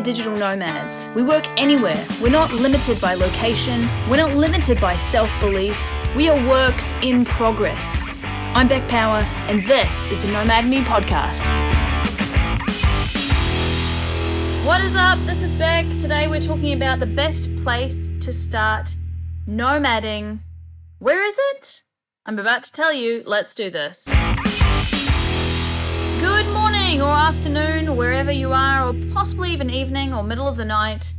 are digital nomads. We work anywhere. We're not limited by location. We're not limited by self belief. We are works in progress. I'm Beck Power, and this is the Nomad Me podcast. What is up? This is Beck. Today we're talking about the best place to start nomading. Where is it? I'm about to tell you. Let's do this. Morning or afternoon, wherever you are, or possibly even evening or middle of the night.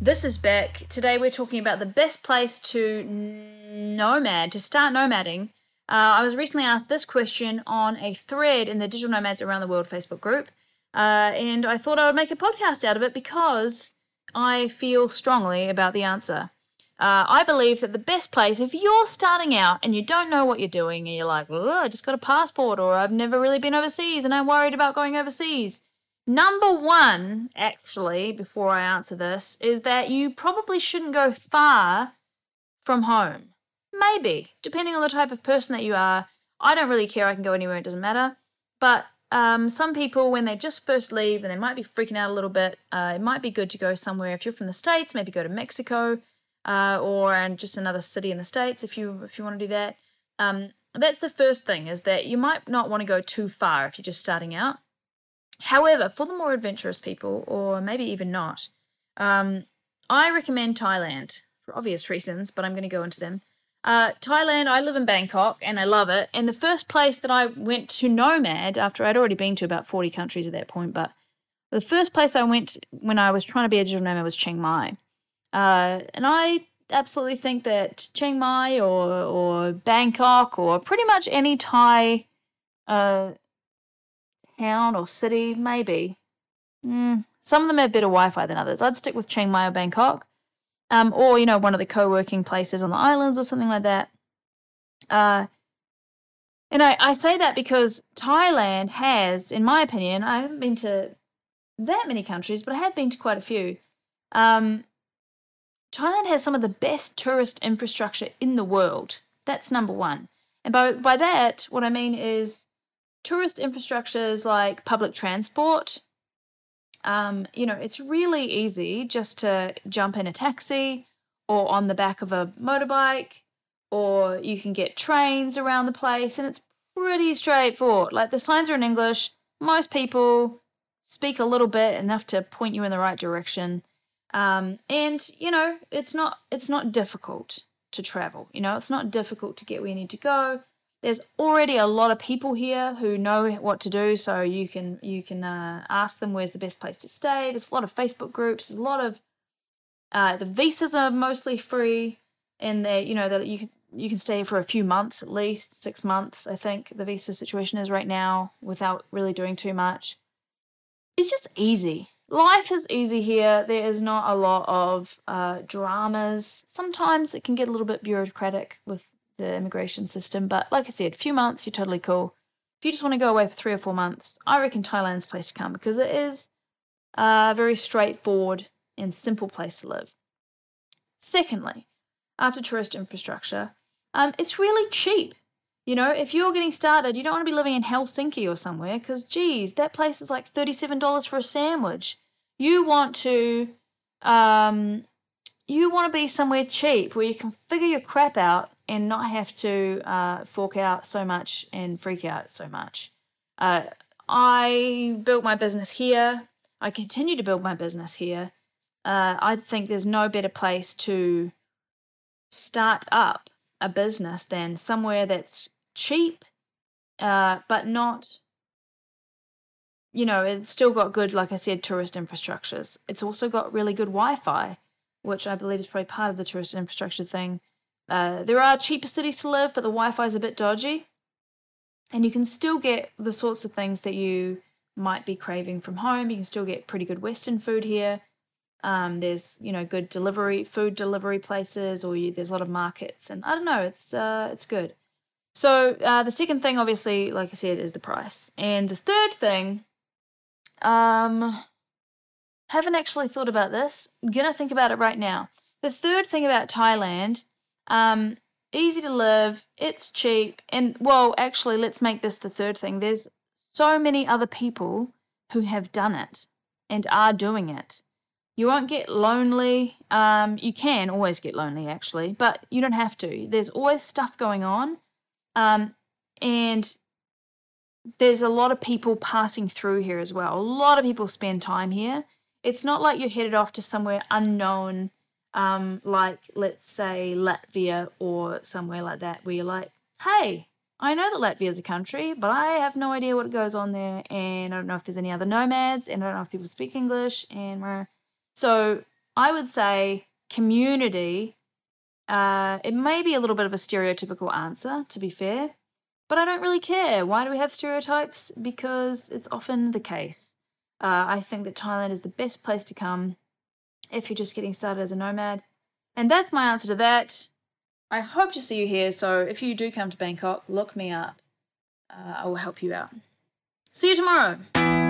This is Beck. Today we're talking about the best place to nomad, to start nomading. Uh, I was recently asked this question on a thread in the Digital Nomads Around the World Facebook group, uh, and I thought I would make a podcast out of it because I feel strongly about the answer. Uh, I believe that the best place, if you're starting out and you don't know what you're doing and you're like, oh, I just got a passport or I've never really been overseas and I'm worried about going overseas. Number one, actually, before I answer this, is that you probably shouldn't go far from home. Maybe, depending on the type of person that you are. I don't really care. I can go anywhere. It doesn't matter. But um, some people, when they just first leave and they might be freaking out a little bit, uh, it might be good to go somewhere. If you're from the States, maybe go to Mexico uh, or and just another city in the states if you if you want to do that. Um, that's the first thing is that you might not want to go too far if you're just starting out. However, for the more adventurous people, or maybe even not, um, I recommend Thailand for obvious reasons, but I'm going to go into them. Uh, Thailand, I live in Bangkok and I love it. And the first place that I went to nomad after I'd already been to about 40 countries at that point, but the first place I went when I was trying to be a digital nomad was Chiang Mai. Uh, and I absolutely think that Chiang Mai or or Bangkok or pretty much any Thai uh, town or city, maybe. Mm, some of them have better Wi-Fi than others. I'd stick with Chiang Mai or Bangkok, um, or you know one of the co-working places on the islands or something like that. Uh, and I, I say that because Thailand has, in my opinion, I haven't been to that many countries, but I have been to quite a few. Um, Thailand has some of the best tourist infrastructure in the world. That's number one. And by, by that, what I mean is tourist infrastructures like public transport. Um, you know, it's really easy just to jump in a taxi or on the back of a motorbike, or you can get trains around the place, and it's pretty straightforward. Like the signs are in English. Most people speak a little bit enough to point you in the right direction. Um, and you know, it's not it's not difficult to travel. You know, it's not difficult to get where you need to go. There's already a lot of people here who know what to do, so you can you can uh, ask them where's the best place to stay. There's a lot of Facebook groups. There's a lot of uh, the visas are mostly free, and they you know that you can you can stay for a few months at least, six months. I think the visa situation is right now without really doing too much. It's just easy life is easy here. There is not a lot of uh, dramas. Sometimes it can get a little bit bureaucratic with the immigration system, but like I said, a few months, you're totally cool. If you just want to go away for three or four months, I reckon Thailand's place to come because it is a very straightforward and simple place to live. Secondly, after tourist infrastructure, um, it's really cheap. You know, if you're getting started, you don't want to be living in Helsinki or somewhere because, geez, that place is like $37 for a sandwich. You want to, um, you want to be somewhere cheap where you can figure your crap out and not have to uh, fork out so much and freak out so much. Uh, I built my business here. I continue to build my business here. Uh, I think there's no better place to start up a business than somewhere that's cheap, uh, but not, you know, it's still got good, like I said, tourist infrastructures. It's also got really good Wi Fi, which I believe is probably part of the tourist infrastructure thing. Uh, there are cheaper cities to live, but the Wi Fi is a bit dodgy. And you can still get the sorts of things that you might be craving from home. You can still get pretty good Western food here. Um, there's you know good delivery food delivery places, or you, there's a lot of markets, and I don't know, it's uh, it's good. So uh, the second thing, obviously, like I said, is the price. And the third thing, um, haven't actually thought about this. I'm gonna think about it right now. The third thing about Thailand, um, easy to live, it's cheap, and well, actually, let's make this the third thing. There's so many other people who have done it and are doing it. You won't get lonely. Um, you can always get lonely, actually, but you don't have to. There's always stuff going on. Um, and there's a lot of people passing through here as well. A lot of people spend time here. It's not like you're headed off to somewhere unknown, um, like let's say Latvia or somewhere like that, where you're like, hey, I know that Latvia is a country, but I have no idea what goes on there, and I don't know if there's any other nomads, and I don't know if people speak English, and so I would say community. Uh, it may be a little bit of a stereotypical answer, to be fair, but I don't really care. Why do we have stereotypes? Because it's often the case. Uh, I think that Thailand is the best place to come if you're just getting started as a nomad. And that's my answer to that. I hope to see you here. So if you do come to Bangkok, look me up. Uh, I will help you out. See you tomorrow.